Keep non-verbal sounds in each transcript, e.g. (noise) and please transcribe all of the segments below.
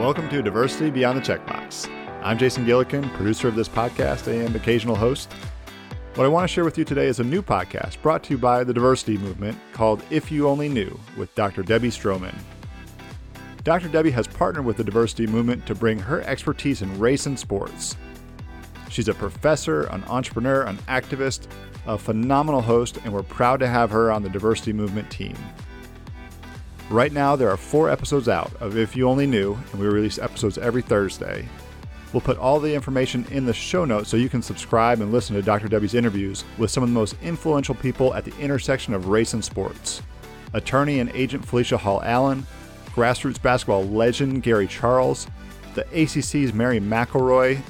Welcome to Diversity Beyond the Checkbox. I'm Jason Gillikin, producer of this podcast and occasional host. What I want to share with you today is a new podcast brought to you by the diversity movement called If You Only Knew with Dr. Debby Stroman. Dr. Debby has partnered with the diversity movement to bring her expertise in race and sports. She's a professor, an entrepreneur, an activist, a phenomenal host, and we're proud to have her on the diversity movement team. Right now, there are four episodes out of If You Only Knew, and we release episodes every Thursday. We'll put all the information in the show notes so you can subscribe and listen to Dr. Debby's interviews with some of the most influential people at the intersection of race and sports. Attorney and agent Felicia Hall Allen, grassroots basketball legend Gary Charles, the ACC's Mary McElroy,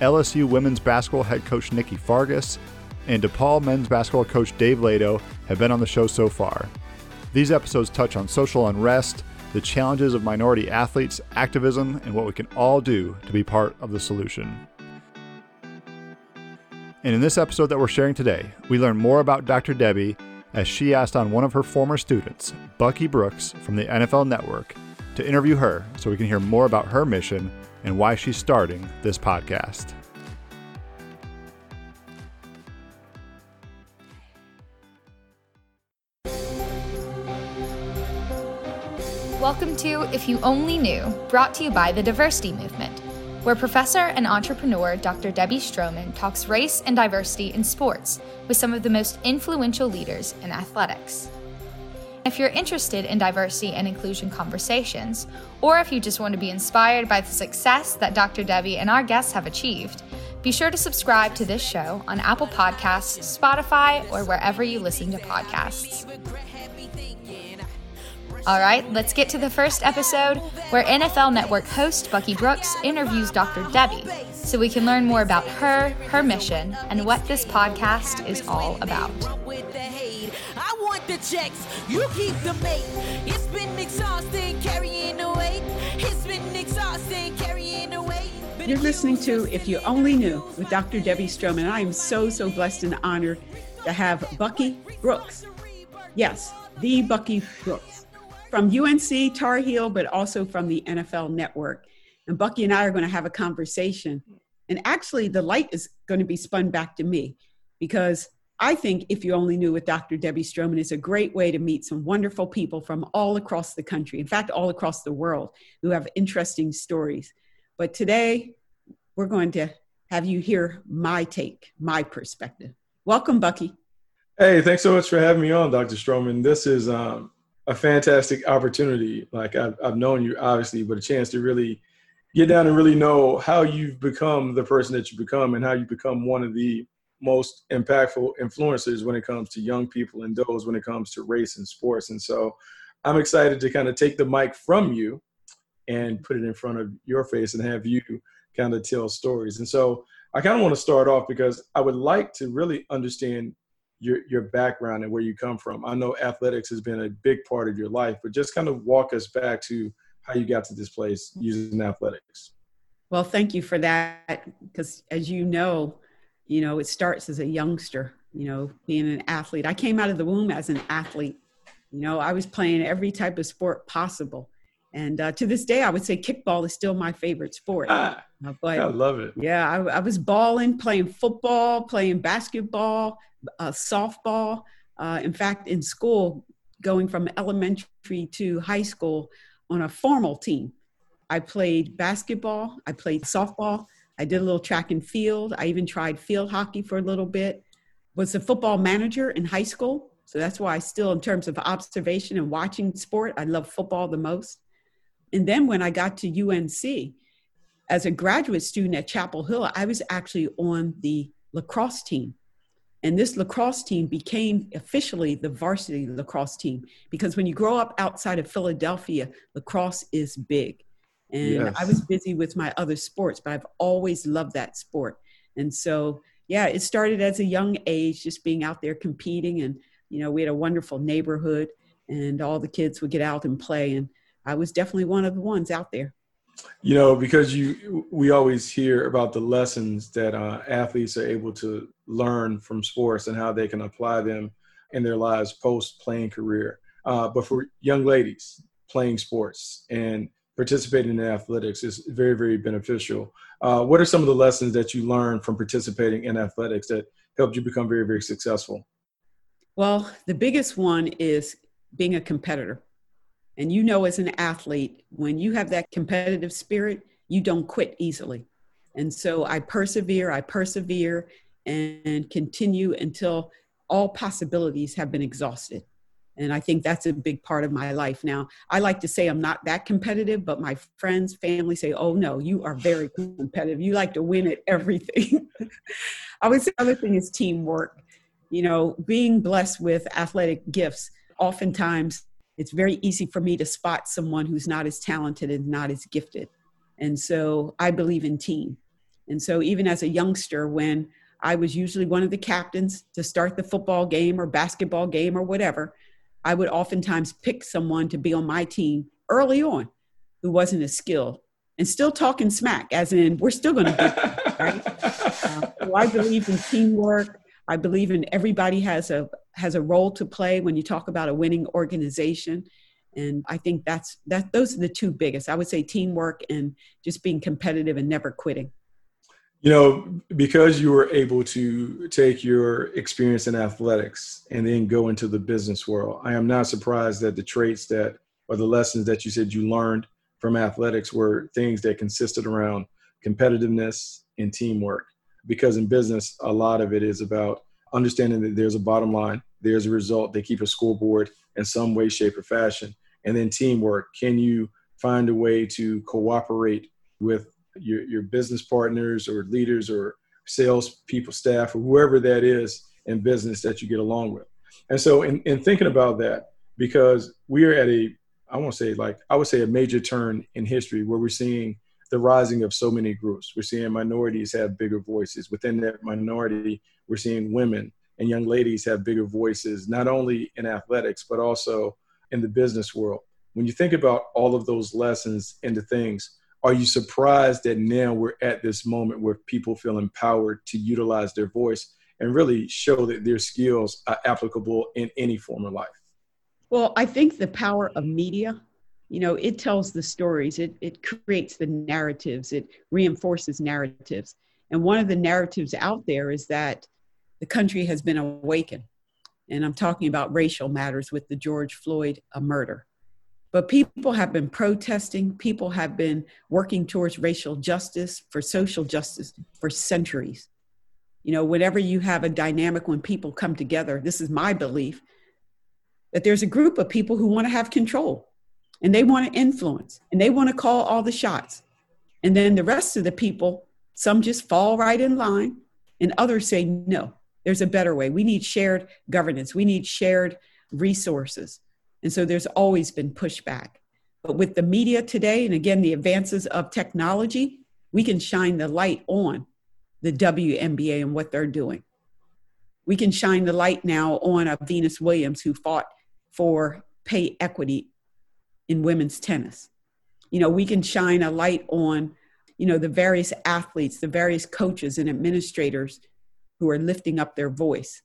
LSU women's basketball head coach Nikki Fargas, and DePaul men's basketball coach Dave Leitao have been on the show so far. These episodes touch on social unrest, the challenges of minority athletes, activism, and what we can all do to be part of the solution. And in this episode that we're sharing today, we learn more about Dr. Debby as she asked on one of her former students, Bucky Brooks from the NFL Network, to interview her so we can hear more about her mission and why she's starting this podcast. Welcome to If You Only Knew, brought to you by the Diversity Movement, where professor and entrepreneur Dr. Debby Stroman talks race and diversity in sports with some of the most influential leaders in athletics. If you're interested in diversity and inclusion conversations, or if you just want to be inspired by the success that Dr. Debby and our guests have achieved, be sure to subscribe to this show on Apple Podcasts, Spotify, or wherever you listen to podcasts. All right, let's get to the first episode where NFL Network host Bucky Brooks interviews Dr. Debby so we can learn more about her, her mission, and what this podcast is all about. I want the checks, you keep the mate. It's been exhausting carrying the weight. It's been exhausting carrying the weight. You're listening to If You Only Knew with Dr. Debby Stroman. I am so, so blessed and honored to have Bucky Brooks. Yes, the Bucky Brooks from UNC Tar Heel, but also from the NFL Network. And Bucky and I are going to have a conversation. And actually, the light is going to be spun back to me because I think if you only knew with Dr. Debby Stroman is a great way to meet some wonderful people from all across the country, in fact, all across the world, who have interesting stories. But today, we're going to have you hear my take, my perspective. Welcome, Bucky. Hey, thanks so much for having me on, Dr. Stroman. This is um, a fantastic opportunity. Like I've, I've known you obviously, but a chance to really get down and really know how you've become the person that you become and how you become one of the most impactful influencers when it comes to young people and those when it comes to race and sports. And so I'm excited to kind of take the mic from you and put it in front of your face and have you kind of tell stories. And so I kind of want to start off because I would like to really understand your your background and where you come from. I know athletics has been a big part of your life, but just kind of walk us back to how you got to this place using athletics. Well, thank you for that because as you know, you know, it starts as a youngster, you know, being an athlete. I came out of the womb as an athlete. You know, I was playing every type of sport possible. And uh, to this day, I would say kickball is still my favorite sport. Ah, uh, but I love it. Yeah, I, I was balling, playing football, playing basketball, uh, softball. Uh, in fact, in school, going from elementary to high school on a formal team, I played basketball, I played softball, I did a little track and field. I even tried field hockey for a little bit. Was a football manager in high school, so that's why I still, in terms of observation and watching sport, I love football the most. And then when I got to UNC, as a graduate student at Chapel Hill, I was actually on the lacrosse team. And this lacrosse team became officially the varsity lacrosse team because when you grow up outside of Philadelphia, lacrosse is big. And yes. I was busy with my other sports, but I've always loved that sport. And so, yeah, it started as a young age, just being out there competing. And, you know, we had a wonderful neighborhood and all the kids would get out and play. And I was definitely one of the ones out there you know because you we always hear about the lessons that uh, athletes are able to learn from sports and how they can apply them in their lives post playing career uh, but for young ladies playing sports and participating in athletics is very, very beneficial. Uh, what are some of the lessons that you learned from participating in athletics that helped you become very, very successful? Well, the biggest one is being a competitor. And you know, as an athlete, when you have that competitive spirit, you don't quit easily. And so I persevere, I persevere and continue until all possibilities have been exhausted. And I think that's a big part of my life now. I like to say I'm not that competitive, but my friends, family say, oh no, you are very competitive. You like to win at everything. (laughs) I would say the other thing is teamwork. You know, being blessed with athletic gifts, oftentimes it's very easy for me to spot someone who's not as talented and not as gifted. And so I believe in team. And so even as a youngster, when I was usually one of the captains to start the football game or basketball game or whatever, I would oftentimes pick someone to be on my team early on who wasn't as skilled and still talking smack, as in, we're still going to beat right? (laughs) Uh, so I believe in teamwork. I believe in everybody has a has a role to play when you talk about a winning organization. And I think that's that those are the two biggest. I would say teamwork and just being competitive and never quitting. You know, because you were able to take your experience in athletics and then go into the business world, I am not surprised that the traits that or the lessons that you said you learned from athletics were things that consisted around competitiveness and teamwork. Because in business, a lot of it is about understanding that there's a bottom line, there's a result, they keep a scoreboard in some way, shape, or fashion. And then teamwork. Can you find a way to cooperate with your, your business partners or leaders or sales people, staff, or whoever that is in business that you get along with. And so, in, in thinking about that, because we are at a, I won't say like, I would say a major turn in history where we're seeing the rising of so many groups. We're seeing minorities have bigger voices. Within that minority, we're seeing women and young ladies have bigger voices, not only in athletics, but also in the business world. When you think about all of those lessons into things, are you surprised that now we're at this moment where people feel empowered to utilize their voice and really show that their skills are applicable in any form of life? Well, I think the power of media, you know, it tells the stories, it, it creates the narratives, it reinforces narratives. And one of the narratives out there is that the country has been awakened. And I'm talking about racial matters with the George Floyd murder. But people have been protesting, people have been working towards racial justice, for social justice for centuries. You know, whenever you have a dynamic when people come together, this is my belief that there's a group of people who want to have control and they want to influence and they want to call all the shots. And then the rest of the people, some just fall right in line and others say, no, there's a better way. We need shared governance, we need shared resources. And so there's always been pushback. But with the media today, and again, the advances of technology, we can shine the light on the WNBA and what they're doing. We can shine the light now on a Venus Williams who fought for pay equity in women's tennis. You know, we can shine a light on, you know, the various athletes, the various coaches and administrators who are lifting up their voice.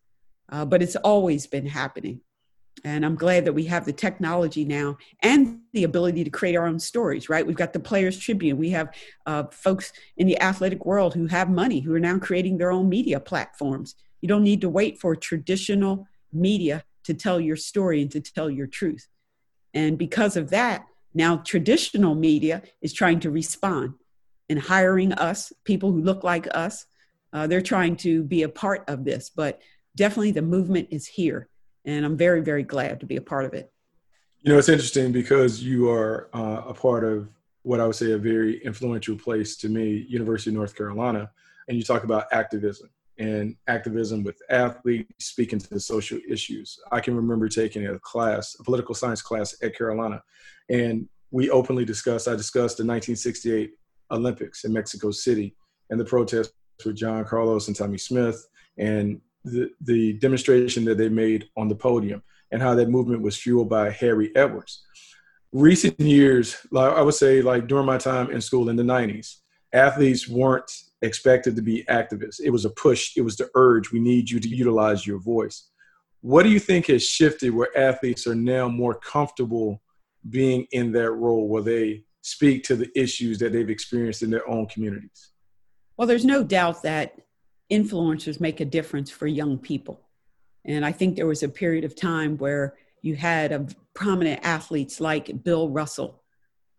Uh, but it's always been happening. And I'm glad that we have the technology now and the ability to create our own stories, right? We've got the Players Tribune. We have uh, folks in the athletic world who have money who are now creating their own media platforms. You don't need to wait for traditional media to tell your story and to tell your truth. And because of that, now traditional media is trying to respond and hiring us, people who look like us. Uh, they're trying to be a part of this, but definitely the movement is here and I'm very, very glad to be a part of it. You know, it's interesting because you are uh, a part of what I would say a very influential place to me, University of North Carolina, and you talk about activism and activism with athletes speaking to the social issues. I can remember taking a class, a political science class at Carolina, and we openly discussed, I discussed the 1968 Olympics in Mexico City and the protests with John Carlos and Tommie Smith and the, the demonstration that they made on the podium and how that movement was fueled by Harry Edwards. Recent years, I would say, like during my time in school in the 90s, athletes weren't expected to be activists. It was a push, it was the urge we need you to utilize your voice. What do you think has shifted where athletes are now more comfortable being in that role where they speak to the issues that they've experienced in their own communities? Well, there's no doubt that influencers make a difference for young people. And I think there was a period of time where you had a prominent athletes like Bill Russell,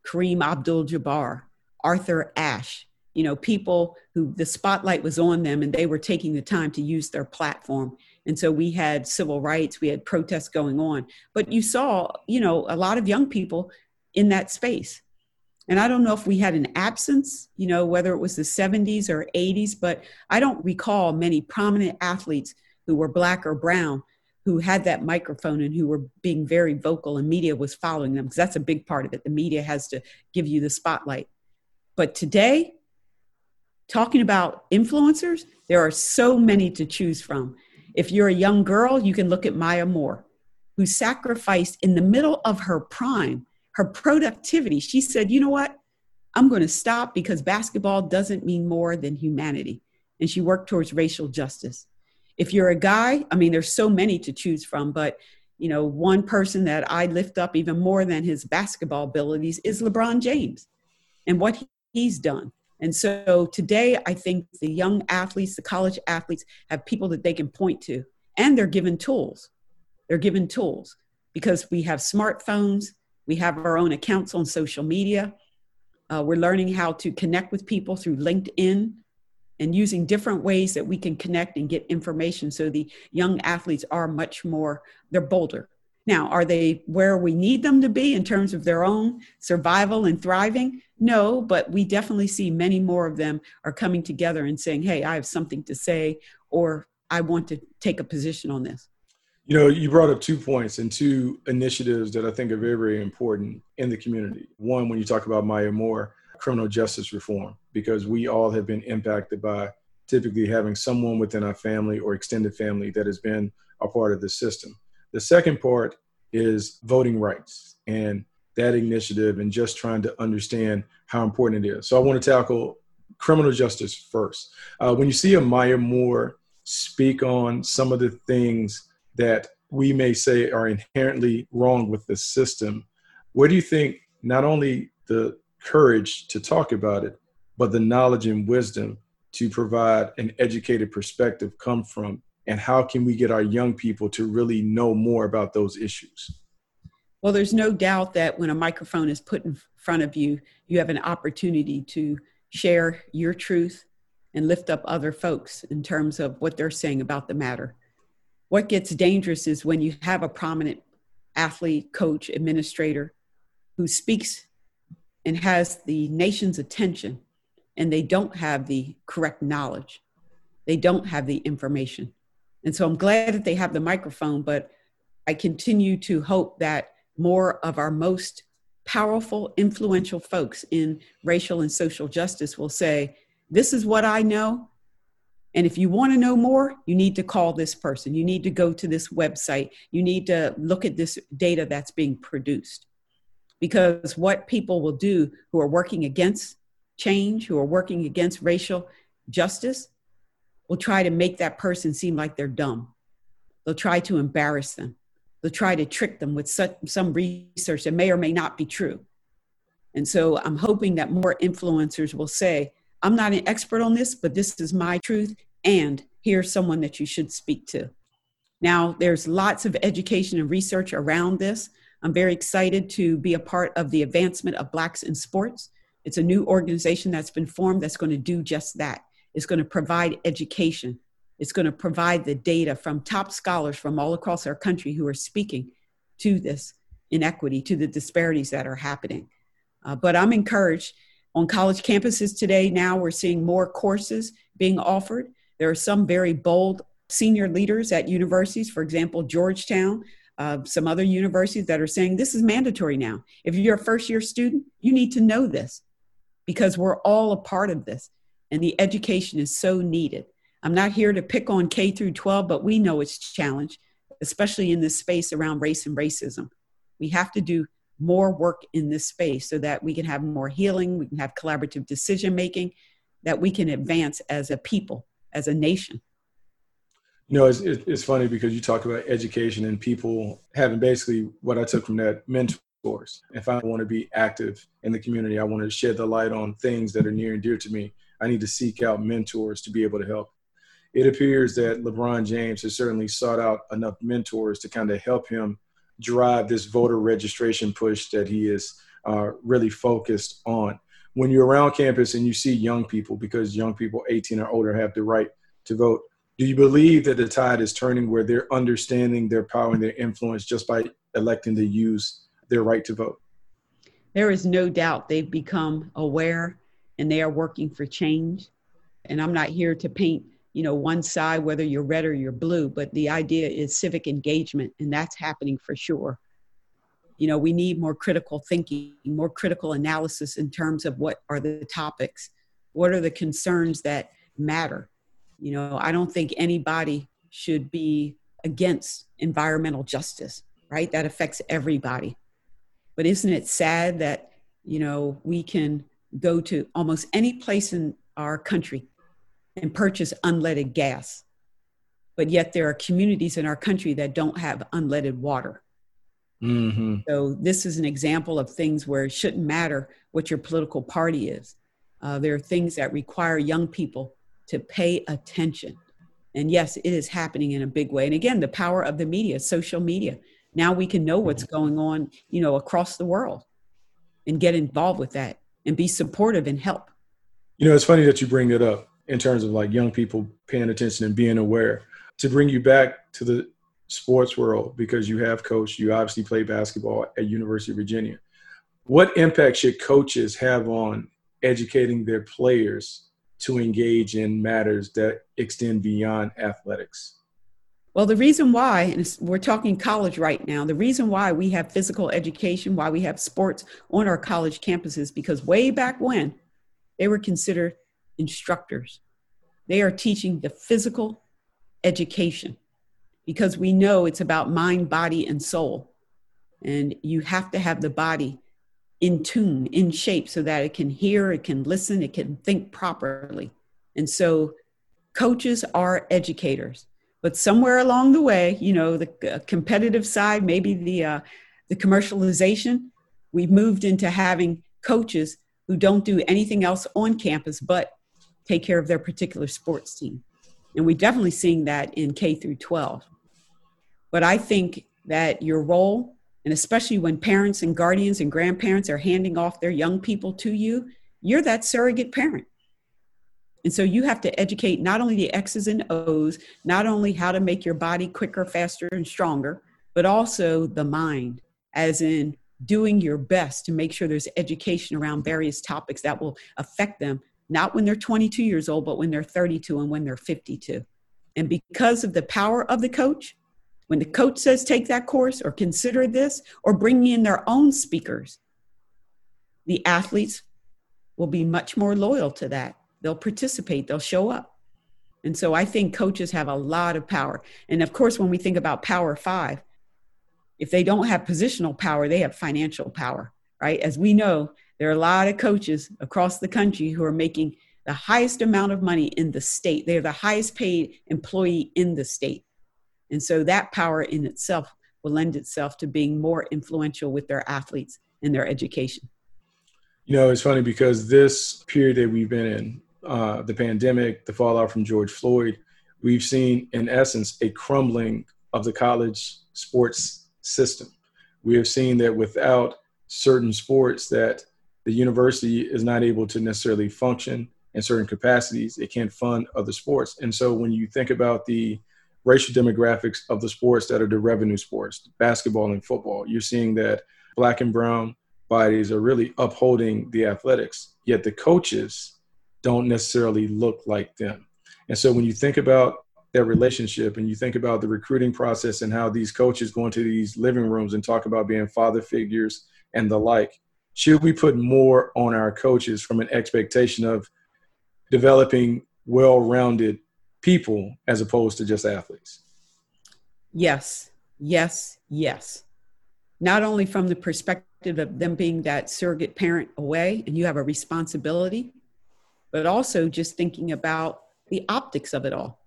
Kareem Abdul Jabbar, Arthur Ashe, you know, people who the spotlight was on them and they were taking the time to use their platform. And so we had civil rights, we had protests going on. But you saw, you know, a lot of young people in that space. And I don't know if we had an absence, you know, whether it was the 70s or 80s, but I don't recall many prominent athletes who were black or brown who had that microphone and who were being very vocal and media was following them because that's a big part of it. The media has to give you the spotlight. But today, talking about influencers, there are so many to choose from. If you're a young girl, you can look at Maya Moore, who sacrificed in the middle of her prime her productivity. She said, You know what? I'm going to stop because basketball doesn't mean more than humanity. And she worked towards racial justice. If you're a guy, I mean, there's so many to choose from, but you know, one person that I lift up even more than his basketball abilities is LeBron James and what he's done. And so today, I think the young athletes, the college athletes, have people that they can point to, and they're given tools. They're given tools because we have smartphones, we have our own accounts on social media. Uh, we're learning how to connect with people through LinkedIn and using different ways that we can connect and get information. So the young athletes are much more, they're bolder. Now, are they where we need them to be in terms of their own survival and thriving? No, but we definitely see many more of them are coming together and saying, hey, I have something to say, or I want to take a position on this. You know, you brought up two points and two initiatives that I think are very, very important in the community. One, when you talk about Maya Moore, criminal justice reform, because we all have been impacted by typically having someone within our family or extended family that has been a part of the system. The second part is voting rights and that initiative and just trying to understand how important it is. So I want to tackle criminal justice first. Uh, when you see a Maya Moore speak on some of the things that we may say are inherently wrong with the system, where do you think not only the courage to talk about it, but the knowledge and wisdom to provide an educated perspective come from? And how can we get our young people to really know more about those issues? Well, there's no doubt that when a microphone is put in front of you, you have an opportunity to share your truth and lift up other folks in terms of what they're saying about the matter. What gets dangerous is when you have a prominent athlete, coach, administrator who speaks and has the nation's attention and they don't have the correct knowledge. They don't have the information. And so I'm glad that they have the microphone, but I continue to hope that more of our most powerful, influential folks in racial and social justice will say, This is what I know. And if you want to know more, you need to call this person. You need to go to this website. You need to look at this data that's being produced. Because what people will do who are working against change, who are working against racial justice, will try to make that person seem like they're dumb. They'll try to embarrass them they'll try to trick them with such, some research that may or may not be true. And so I'm hoping that more influencers will say, I'm not an expert on this, but this is my truth, and here's someone that you should speak to. Now, there's lots of education and research around this. I'm very excited to be a part of the advancement of Blacks in sports. It's a new organization that's been formed that's going to do just that. It's going to provide education it's going to provide the data from top scholars from all across our country who are speaking to this inequity, to the disparities that are happening. Uh, but I'm encouraged on college campuses today. Now we're seeing more courses being offered. There are some very bold senior leaders at universities, for example, Georgetown, uh, some other universities that are saying this is mandatory now. If you're a first year student, you need to know this because we're all a part of this and the education is so needed. I'm not here to pick on K through 12, but we know it's a challenge, especially in this space around race and racism. We have to do more work in this space so that we can have more healing, we can have collaborative decision making, that we can advance as a people, as a nation. You know, it's, it's funny because you talk about education and people having basically what I took from that mentor mentors. If I want to be active in the community, I want to shed the light on things that are near and dear to me. I need to seek out mentors to be able to help. It appears that LeBron James has certainly sought out enough mentors to kind of help him drive this voter registration push that he is uh, really focused on. When you're around campus and you see young people, because young people 18 or older have the right to vote, do you believe that the tide is turning where they're understanding their power and their influence just by electing to use their right to vote? There is no doubt they've become aware and they are working for change. And I'm not here to paint, you know, one side, whether you're red or you're blue, but the idea is civic engagement, and that's happening for sure. You know, we need more critical thinking, more critical analysis in terms of what are the topics, what are the concerns that matter you know, I don't think anybody should be against environmental justice, right? That affects everybody. But isn't it sad that, you know, we can go to almost any place in our country and purchase unleaded gas, but yet there are communities in our country that don't have unleaded water. Mm-hmm. So this is an example of things where it shouldn't matter what your political party is. Uh, there are things that require young people to pay attention. And yes, it is happening in a big way. And again, the power of the media, social media. Now we can know what's going on, you know, across the world and get involved with that and be supportive and help. You know, it's funny that you bring it up in terms of like young people paying attention and being aware. To bring you back to the sports world, because you have coached, you obviously play basketball at University of Virginia. What impact should coaches have on educating their players to engage in matters that extend beyond athletics? Well, the reason why, and we're talking college right now, the reason why we have physical education, why we have sports on our college campuses, because way back when they were considered instructors. They are teaching the physical education because we know it's about mind, body, and soul. And you have to have the body in tune, in shape, so that it can hear, it can listen, it can think properly. And so coaches are educators. But somewhere along the way, you know, the uh, competitive side, maybe the uh, the commercialization, we've moved into having coaches who don't do anything else on campus but take care of their particular sports team. And we're definitely seeing that in K through 12. But I think that your role and especially when parents and guardians and grandparents are handing off their young people to you, you're that surrogate parent. And so you have to educate not only the X's and O's, not only how to make your body quicker, faster, and stronger, but also the mind, as in doing your best to make sure there's education around various topics that will affect them, not when they're 22 years old, but when they're 32 and when they're 52. And because of the power of the coach, when the coach says take that course or consider this or bring in their own speakers, the athletes will be much more loyal to that. They'll participate, they'll show up. And so I think coaches have a lot of power. And of course, when we think about Power Five, if they don't have positional power, they have financial power, right? As we know, there are a lot of coaches across the country who are making the highest amount of money in the state. They're the highest paid employee in the state. And so that power in itself will lend itself to being more influential with their athletes and their education. You know, it's funny because this period that we've been in, uh, the pandemic, the fallout from George Floyd, we've seen, in essence, a crumbling of the college sports system. We have seen that without certain sports that the university is not able to necessarily function in certain capacities. It can't fund other sports. And so when you think about the racial demographics of the sports that are the revenue sports, basketball and football. You're seeing that black and brown bodies are really upholding the athletics, yet the coaches don't necessarily look like them. And so when you think about that relationship and you think about the recruiting process and how these coaches go into these living rooms and talk about being father figures and the like, should we put more on our coaches from an expectation of developing well-rounded people as opposed to just athletes? Yes, yes, yes. Not only from the perspective of them being that surrogate parent away and you have a responsibility, but also just thinking about the optics of it all.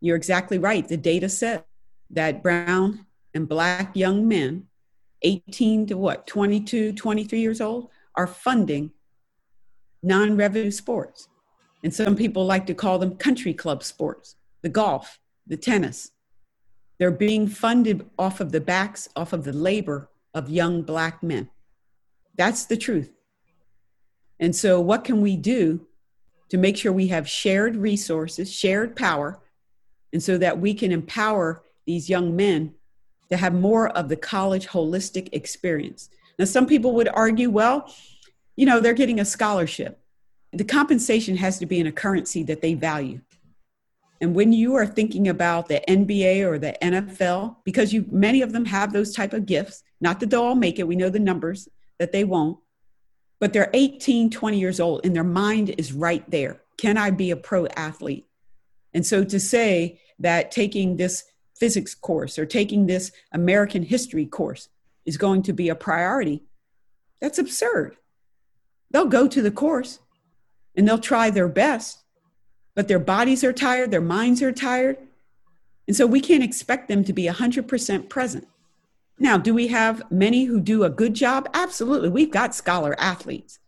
You're exactly right. The data set that brown and black young men 18 to what, 22, 23 years old, are funding non revenue sports. And some people like to call them country club sports, the golf, the tennis. They're being funded off of the backs, off of the labor of young black men. That's the truth. And so, what can we do to make sure we have shared resources, shared power, and so that we can empower these young men to have more of the college holistic experience? Now, some people would argue, well, you know, they're getting a scholarship. The compensation has to be in a currency that they value. And when you are thinking about the NBA or the NFL, because you many of them have those type of gifts, not that they'll all make it, we know the numbers that they won't, but they're 18, 20 years old and their mind is right there. Can I be a pro athlete? And so to say that taking this physics course or taking this American history course is going to be a priority, that's absurd. They'll go to the course and they'll try their best, but their bodies are tired, their minds are tired. And so we can't expect them to be 100% present. Now, do we have many who do a good job? Absolutely. We've got scholar athletes.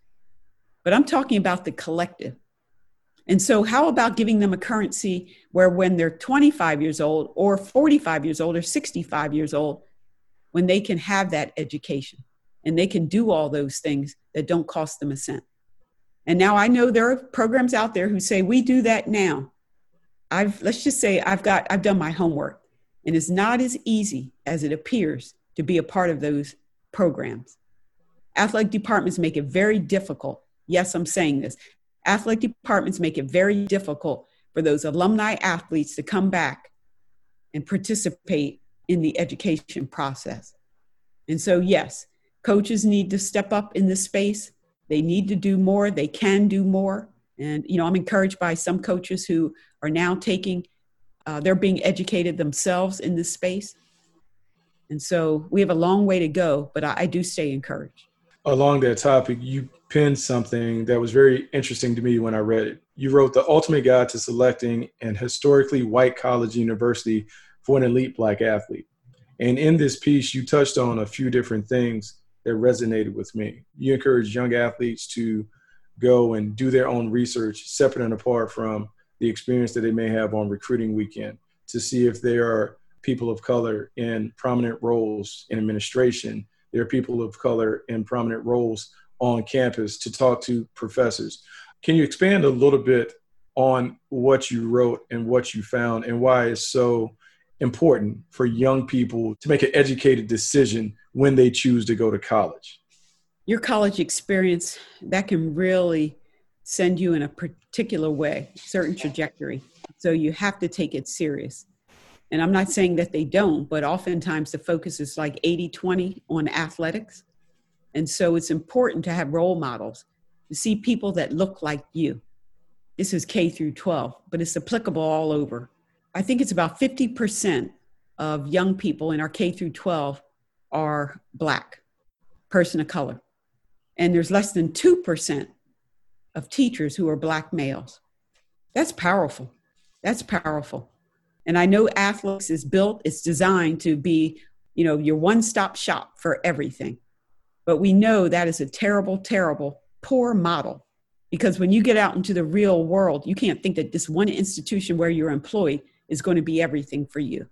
But I'm talking about the collective. And so, how about giving them a currency where when they're 25 years old, or 45 years old, or 65 years old, when they can have that education and they can do all those things that don't cost them a cent? And now I know there are programs out there who say, we do that now. I've, let's just say, I've got, I've done my homework. And it's not as easy as it appears to be a part of those programs. Athletic departments make it very difficult. Yes, I'm saying this. Athletic departments make it very difficult for those alumni athletes to come back and participate in the education process. And so, yes, coaches need to step up in this space. They need to do more. They can do more. And, you know, I'm encouraged by some coaches who are now taking uh, they're being educated themselves in this space. And so we have a long way to go, but I, I do stay encouraged. Along that topic, you pinned something that was very interesting to me when I read it. You wrote the ultimate guide to selecting an historically white college university for an elite black athlete. And in this piece, you touched on a few different things that resonated with me. You encourage young athletes to go and do their own research separate and apart from the experience that they may have on recruiting weekend to see if there are people of color in prominent roles in administration. There are people of color in prominent roles on campus to talk to professors. Can you expand a little bit on what you wrote and what you found and why it's so important for young people to make an educated decision when they choose to go to college? Your college experience that can really send you in a particular way, certain trajectory. So you have to take it serious. And I'm not saying that they don't, but oftentimes the focus is like 80 20 on athletics. And so it's important to have role models, to see people that look like you. This is K through 12, but it's applicable all over. I think it's about 50% of young people in our K through 12 are Black, person of color. And there's less than 2% of teachers who are black males. That's powerful. That's powerful. And I know Athletics is built, it's designed to be, you know, your one-stop shop for everything. But we know that is a terrible, terrible, poor model. Because when you get out into the real world, you can't think that this one institution where you're employed is going to be everything for you.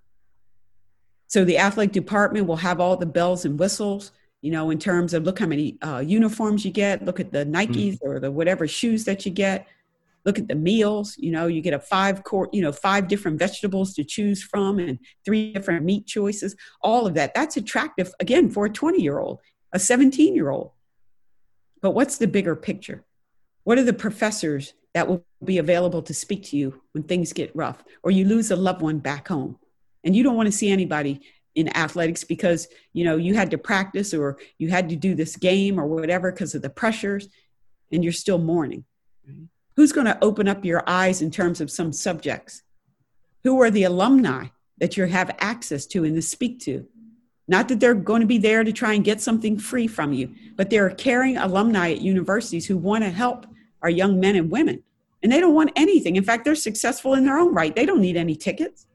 So the athletic department will have all the bells and whistles you know, in terms of look how many uh, uniforms you get, look at the Nikes mm. or the whatever shoes that you get, look at the meals. You know, you get a five core, you know, five different vegetables to choose from and three different meat choices. All of that. That's attractive again for a 20 year old, a 17 year old. But what's the bigger picture? What are the professors that will be available to speak to you when things get rough or you lose a loved one back home? And you don't want to see anybody in athletics because you know you had to practice or you had to do this game or whatever because of the pressures and you're still mourning mm-hmm. Who's going to open up your eyes in terms of some subjects? Who are the alumni that you have access to and to speak to? Not that they're going to be there to try and get something free from you but there are caring alumni at universities who want to help our young men and women. And they don't want anything. In fact they're successful in their own right. They don't need any tickets.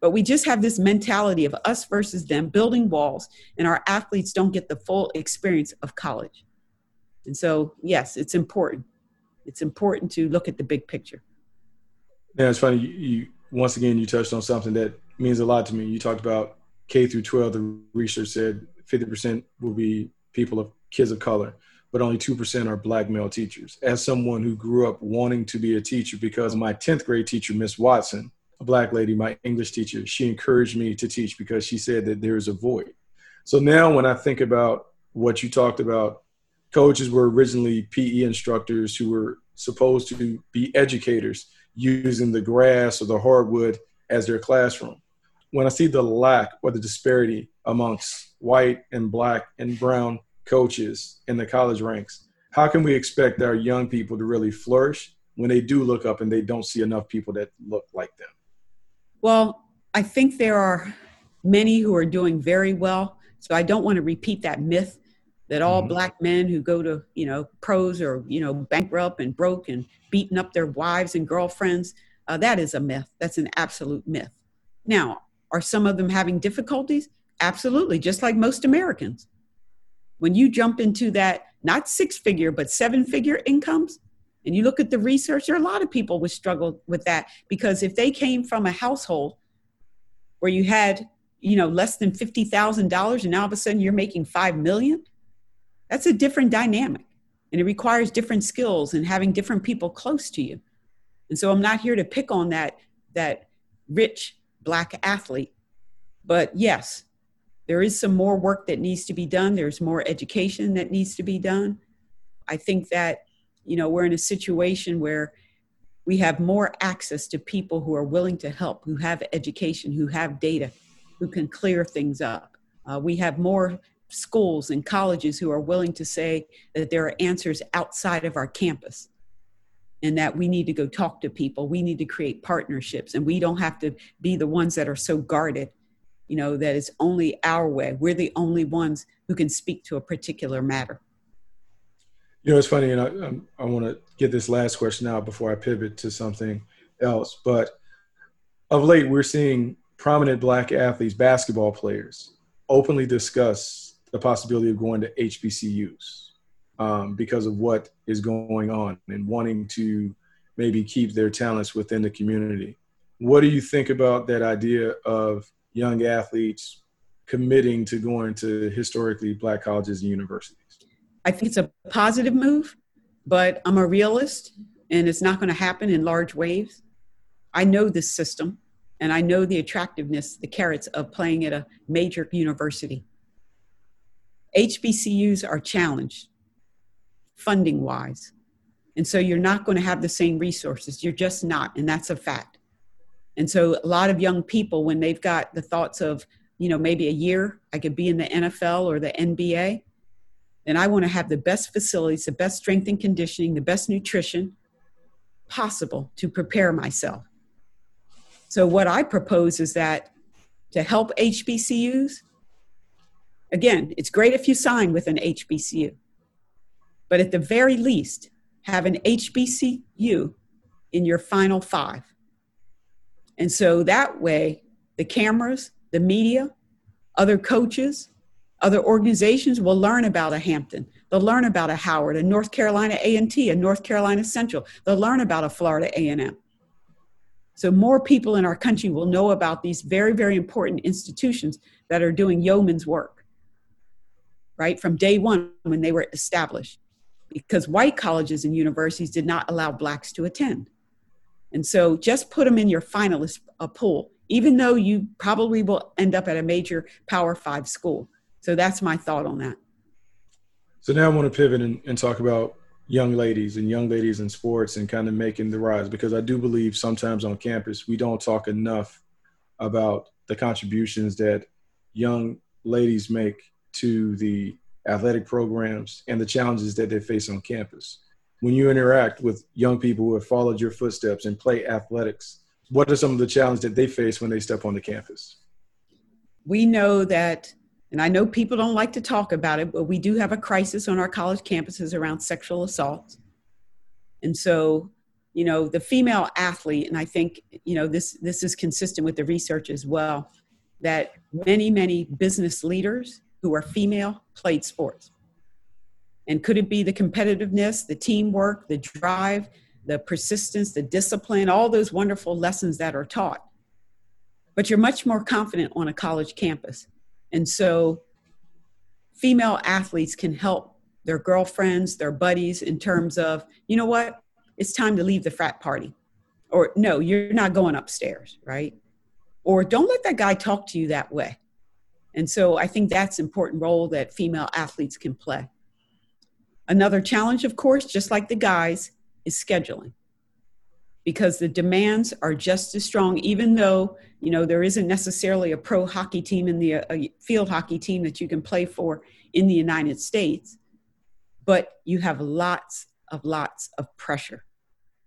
But we just have this mentality of us versus them, building walls, and our athletes don't get the full experience of college. And so, yes, it's important. It's important to look at the big picture. Yeah, it's funny. You, you once again you touched on something that means a lot to me. You talked about K through 12. The research said 50% will be people of kids of color, but only 2% are black male teachers. As someone who grew up wanting to be a teacher because my 10th grade teacher, Miss Watson, a black lady, my English teacher, she encouraged me to teach because she said that there's a void. So now when I think about what you talked about, coaches were originally PE instructors who were supposed to be educators using the grass or the hardwood as their classroom. When I see the lack or the disparity amongst white and black and brown coaches in the college ranks, how can we expect our young people to really flourish when they do look up and they don't see enough people that look like them? Well, I think there are many who are doing very well. So I don't want to repeat that myth that all mm-hmm. black men who go to you know pros are you know bankrupt and broke and beating up their wives and girlfriends uh, that is a myth. That's an absolute myth. Now are some of them having difficulties? Absolutely just like most americans. When you jump into that not six figure but seven figure incomes and you look at the research there are a lot of people who struggle with that because if they came from a household where you had you know less than $50000 and now all of a sudden you're making 5 million that's a different dynamic and it requires different skills and having different people close to you. And so I'm not here to pick on that that rich black athlete. But yes, there is some more work that needs to be done. There's more education that needs to be done. I think that you know, we're in a situation where we have more access to people who are willing to help, who have education, who have data, who can clear things up. Uh, we have more schools and colleges who are willing to say that there are answers outside of our campus and that we need to go talk to people. We need to create partnerships and we don't have to be the ones that are so guarded you know that it's only our way. We're the only ones who can speak to a particular matter. You know it's funny and i, I want to get this last question out before i pivot to something else but of late we're seeing prominent black athletes basketball players openly discuss the possibility of going to HBCUs um, because of what is going on and wanting to maybe keep their talents within the community. What do you think about that idea of young athletes committing to going to historically black colleges and universities? I think it's a positive move, but I'm a realist and it's not going to happen in large waves. I know this system and I know the attractiveness, the carrots of playing at a major university. HBCUs are challenged funding wise. And so you're not going to have the same resources. You're just not. And that's a fact. And so a lot of young people, when they've got the thoughts of, you know, maybe a year I could be in the NFL or the NBA, then I want to have the best facilities, the best strength and conditioning, the best nutrition possible to prepare myself. So what I propose is that to help HBCUs, Again, it's great if you sign with an HBCU, but at the very least, have an HBCU in your final five. And so that way, the cameras, the media, other coaches, other organizations will learn about a Hampton. They'll learn about a Howard, a North Carolina A&T, a North Carolina Central. They'll learn about a Florida A&M. So more people in our country will know about these very, very important institutions that are doing yeoman's work right, from day one when they were established, because white colleges and universities did not allow blacks to attend. And so just put them in your finalist uh, pool, even though you probably will end up at a major Power Five school. So that's my thought on that. So now I want to pivot and, and talk about young ladies and young ladies in sports and kind of making the rise because I do believe sometimes on campus we don't talk enough about the contributions that young ladies make to the athletic programs and the challenges that they face on campus. When you interact with young people who have followed your footsteps and play athletics, what are some of the challenges that they face when they step on the campus? We know that, and I know people don't like to talk about it, but we do have a crisis on our college campuses around sexual assault. And so you know, the female athlete, and I think, you know, this, this is consistent with the research as well, that many, many business leaders who are female played sports. And could it be the competitiveness, the teamwork, the drive, the persistence, the discipline, all those wonderful lessons that are taught? But you're much more confident on a college campus. And so female athletes can help their girlfriends, their buddies in terms of, you know what, it's time to leave the frat party. Or no, you're not going upstairs, right? Or don't let that guy talk to you that way. And so I think that's an important role that female athletes can play. Another challenge, of course, just like the guys, is scheduling. Because the demands are just as strong even though you know there isn't necessarily a pro hockey team in the field hockey team that you can play for in the united states but you have lots of lots of pressure.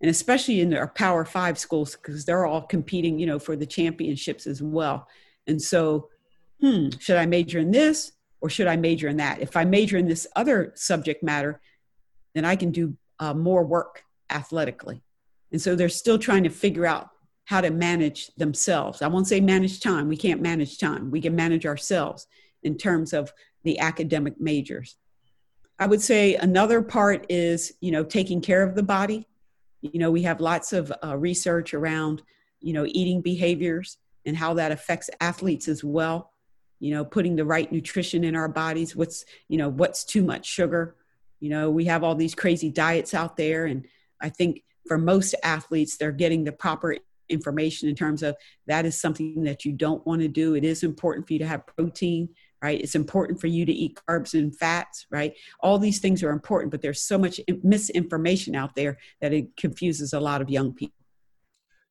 And especially in our power five schools because they're all competing you know for the championships as well. And so hmm should i major in this or should I major in that? If I major in this other subject matter, then I can do uh, more work athletically. And so they're still trying to figure out how to manage themselves. I won't say manage time. We can't manage time. We can manage ourselves in terms of the academic majors. I would say another part is, you know, taking care of the body. You know, we have lots of uh, research around, you know, eating behaviors and how that affects athletes as well you know putting the right nutrition in our bodies what's you know what's too much sugar. You know we have all these crazy diets out there and i think for most athletes they're getting the proper information in terms of that is something that you don't want to do. It is important for you to have protein right? It's important for you to eat carbs and fats right? All these things are important but there's so much misinformation out there that it confuses a lot of young people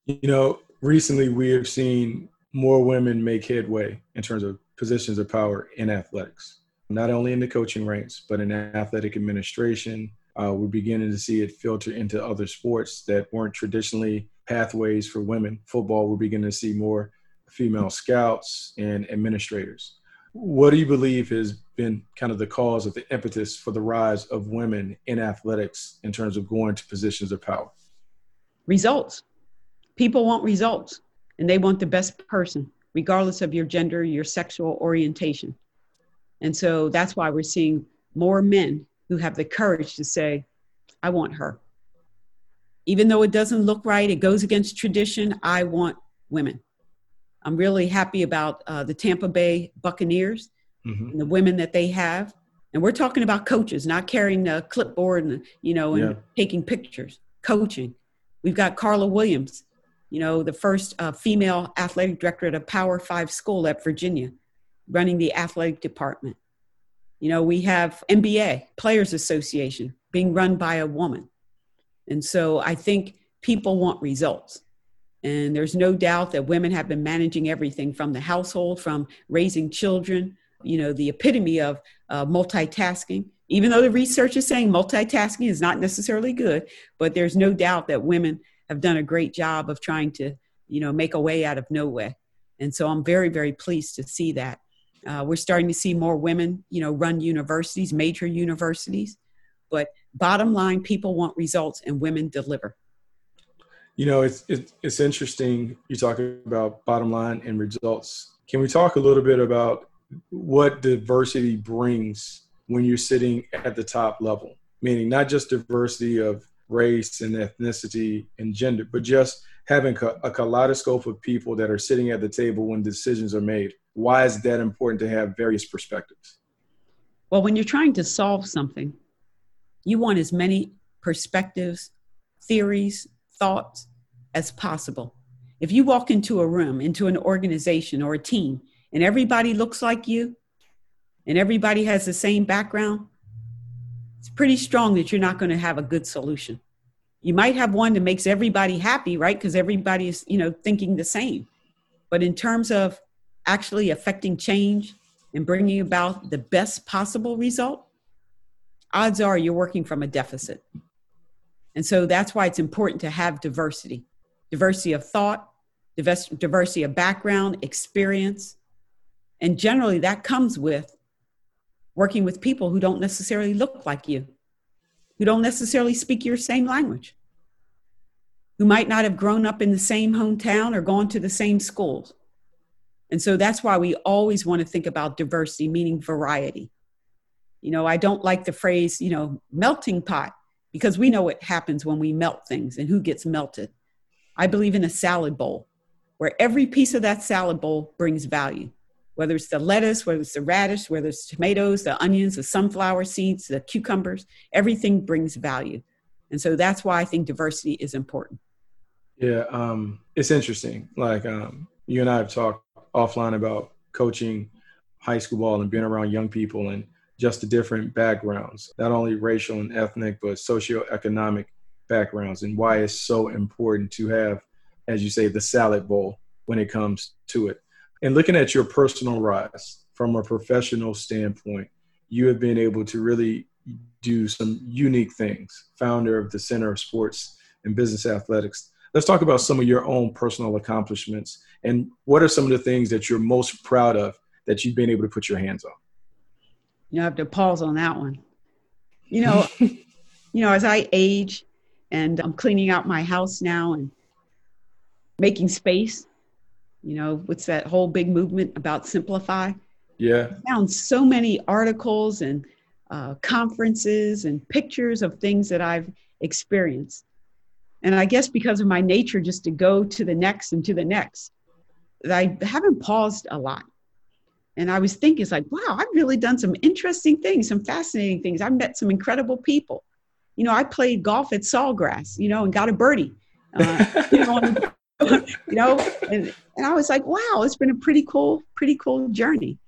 you know recently we have seen more women make headway in terms of positions of power in athletics, not only in the coaching ranks, but in athletic administration. Uh, we're beginning to see it filter into other sports that weren't traditionally pathways for women. Football, we're beginning to see more female scouts and administrators. What do you believe has been kind of the cause of the impetus for the rise of women in athletics in terms of going to positions of power? Results. People want results and they want the best person regardless of your gender, your sexual orientation. And so that's why we're seeing more men who have the courage to say, I want her. Even though it doesn't look right, it goes against tradition, I want women. I'm really happy about uh, the Tampa Bay Buccaneers mm-hmm. and the women that they have. And we're talking about coaches, not carrying the clipboard and, you know, and yeah. taking pictures, coaching. We've got Carla Williams, you know, the first uh, female athletic director at a Power Five school at Virginia, running the athletic department. You know, we have NBA, Players Association, being run by a woman. And so I think people want results. And there's no doubt that women have been managing everything from the household, from raising children, you know, the epitome of uh, multitasking. Even though the research is saying multitasking is not necessarily good, but there's no doubt that women have done a great job of trying to, you know, make a way out of no way. And so I'm very, very pleased to see that. Uh, we're starting to see more women, you know, run universities, major universities. But bottom line, people want results and women deliver. You know, it's, it's, it's interesting you talk about bottom line and results. Can we talk a little bit about what diversity brings when you're sitting at the top level? Meaning not just diversity of race and ethnicity and gender, but just having a kaleidoscope of people that are sitting at the table when decisions are made. Why is that important to have various perspectives? Well, when you're trying to solve something, you want as many perspectives, theories, thoughts as possible. If you walk into a room, into an organization or a team, and everybody looks like you, and everybody has the same background, pretty strong that you're not going to have a good solution. You might have one that makes everybody happy, right? Because everybody is, you know, thinking the same. But in terms of actually affecting change and bringing about the best possible result, odds are you're working from a deficit. And so that's why it's important to have diversity diversity of thought, diversity of background, experience. And generally, that comes with working with people who don't necessarily look like you, who don't necessarily speak your same language. who might not have grown up in the same hometown or gone to the same schools. And so that's why we always want to think about diversity, meaning variety. You know, I don't like the phrase, you know, melting pot, because we know what happens when we melt things and who gets melted. I believe in a salad bowl where every piece of that salad bowl brings value, whether it's the lettuce, whether it's the radish, whether it's tomatoes, the onions, the sunflower seeds, the cucumbers, everything brings value. And so that's why I think diversity is important. Yeah, um, it's interesting. Like um, you and I have talked offline about coaching high school ball and being around young people and just the different backgrounds, not only racial and ethnic, but socioeconomic backgrounds, and why it's so important to have, as you say, the salad bowl when it comes to it. And looking at your personal rise from a professional standpoint, you have been able to really do some unique things. Founder of the Center of Sports and Business Athletics. Let's talk about some of your own personal accomplishments and what are some of the things that you're most proud of that you've been able to put your hands on? You know, I have to pause on that one. You know, (laughs) you know, as I age and I'm cleaning out my house now and making space, you know, what's that whole big movement about simplify? Yeah. I found so many articles and uh, conferences and pictures of things that I've experienced. And I guess because of my nature, just to go to the next and to the next, I haven't paused a lot. And I was thinking, it's like, wow, I've really done some interesting things, some fascinating things. I've met some incredible people. You know, I played golf at Sawgrass, you know, and got a birdie. Uh, (laughs) you know, (laughs) you know and, and I was like, wow, it's been a pretty cool, pretty cool journey.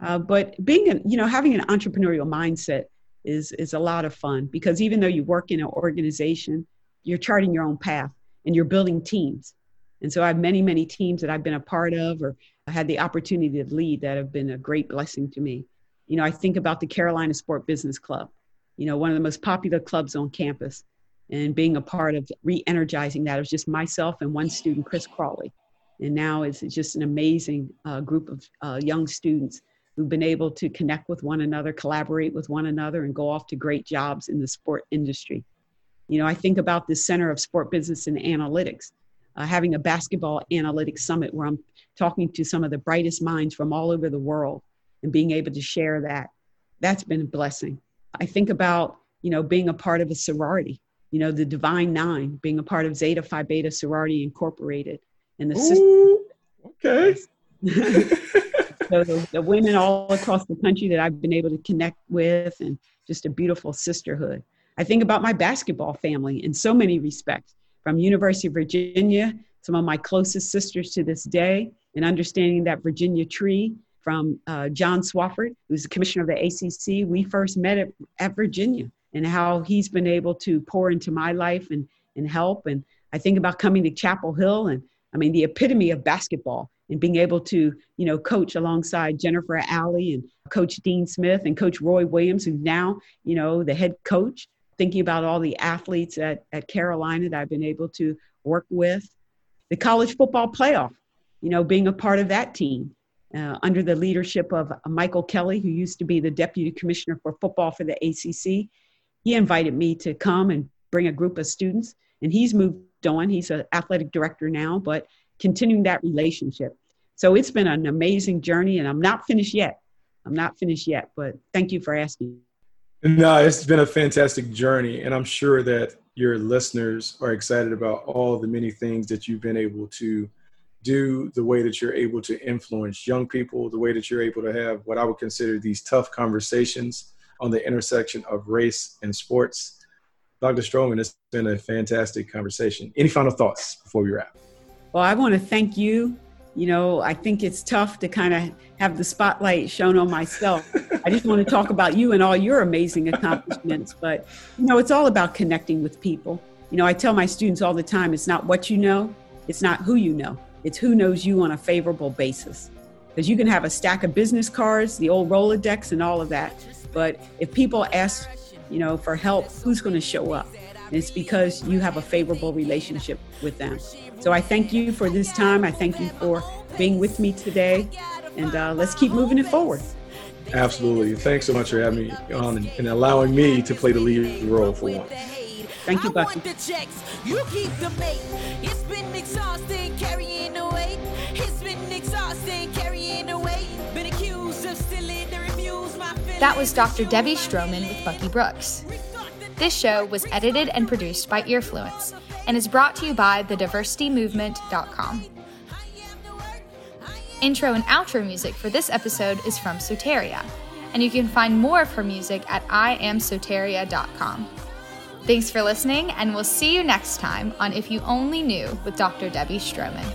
Uh, but being, a, you know, having an entrepreneurial mindset is is a lot of fun because even though you work in an organization, you're charting your own path and you're building teams. And so I have many, many teams that I've been a part of or had the opportunity to lead that have been a great blessing to me. You know, I think about the Carolina Sport Business Club, you know, one of the most popular clubs on campus, and being a part of re energizing that. It was just myself and one student, Chris Crawley. And now it's just an amazing uh, group of uh, young students who've been able to connect with one another, collaborate with one another, and go off to great jobs in the sport industry. You know, I think about the Center of Sport Business and Analytics uh, having a basketball analytics summit where I'm talking to some of the brightest minds from all over the world and being able to share that. That's been a blessing. I think about, you know, being a part of a sorority, you know, the Divine Nine, being a part of Zeta Phi Beta Sorority Incorporated. And the Ooh, okay. (laughs) so the, the women all across the country that I've been able to connect with and just a beautiful sisterhood. I think about my basketball family in so many respects from University of Virginia, some of my closest sisters to this day, and understanding that Virginia tree from uh, John Swofford, who's the commissioner of the ACC. We first met at, at Virginia and how he's been able to pour into my life and, and help. And I think about coming to Chapel Hill and I mean, the epitome of basketball and being able to, you know, coach alongside Jennifer Alley and Coach Dean Smith and Coach Roy Williams, who's now, you know, the head coach thinking about all the athletes at, at Carolina that I've been able to work with. The college football playoff, you know, being a part of that team uh, under the leadership of Michael Kelly, who used to be the deputy commissioner for football for the ACC. He invited me to come and bring a group of students, and he's moved on. He's an athletic director now, but continuing that relationship. So it's been an amazing journey, and I'm not finished yet. I'm not finished yet, but thank you for asking. No, it's been a fantastic journey, and I'm sure that your listeners are excited about all the many things that you've been able to do, the way that you're able to influence young people, the way that you're able to have what I would consider these tough conversations on the intersection of race and sports. Dr. Stroman, it's been a fantastic conversation. Any final thoughts before we wrap? Well, I want to thank you you know, I think it's tough to kind of have the spotlight shown on myself. I just want to talk about you and all your amazing accomplishments. But, you know, it's all about connecting with people. You know, I tell my students all the time it's not what you know, it's not who you know, it's who knows you on a favorable basis. Because you can have a stack of business cards, the old Rolodex, and all of that. But if people ask, you know, for help, who's going to show up? And it's because you have a favorable relationship with them. So I thank you for this time. I thank you for being with me today. And uh, let's keep moving it forward. Absolutely. Thanks so much for having me on and, and allowing me to play the lead role for once. Thank you, I Bucky. That was Dr. Debby Stroman with Bucky Brooks. This show was edited and produced by Earfluence and is brought to you by thediversitymovement.com. Intro and outro music for this episode is from Soteria, and you can find more of her music at iamsoteria.com. Thanks for listening, and we'll see you next time on If You Only Knew with Dr. Debby Stroman.